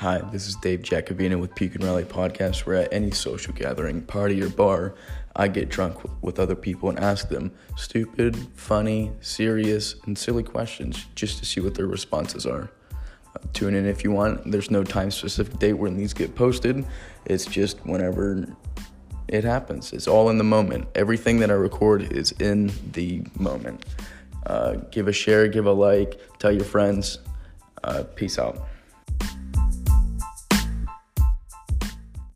Hi, this is Dave Jacobina with Puke 'N' Rally Podcast, where at any social gathering, party, or bar, I get drunk with other people and ask them stupid, funny, serious, and silly questions just to see what their responses are. Uh, tune in if you want. There's no time specific date when these get posted, it's just whenever it happens. It's all in the moment. Everything that I record is in the moment. Uh, give a share, give a like, tell your friends. Uh, peace out.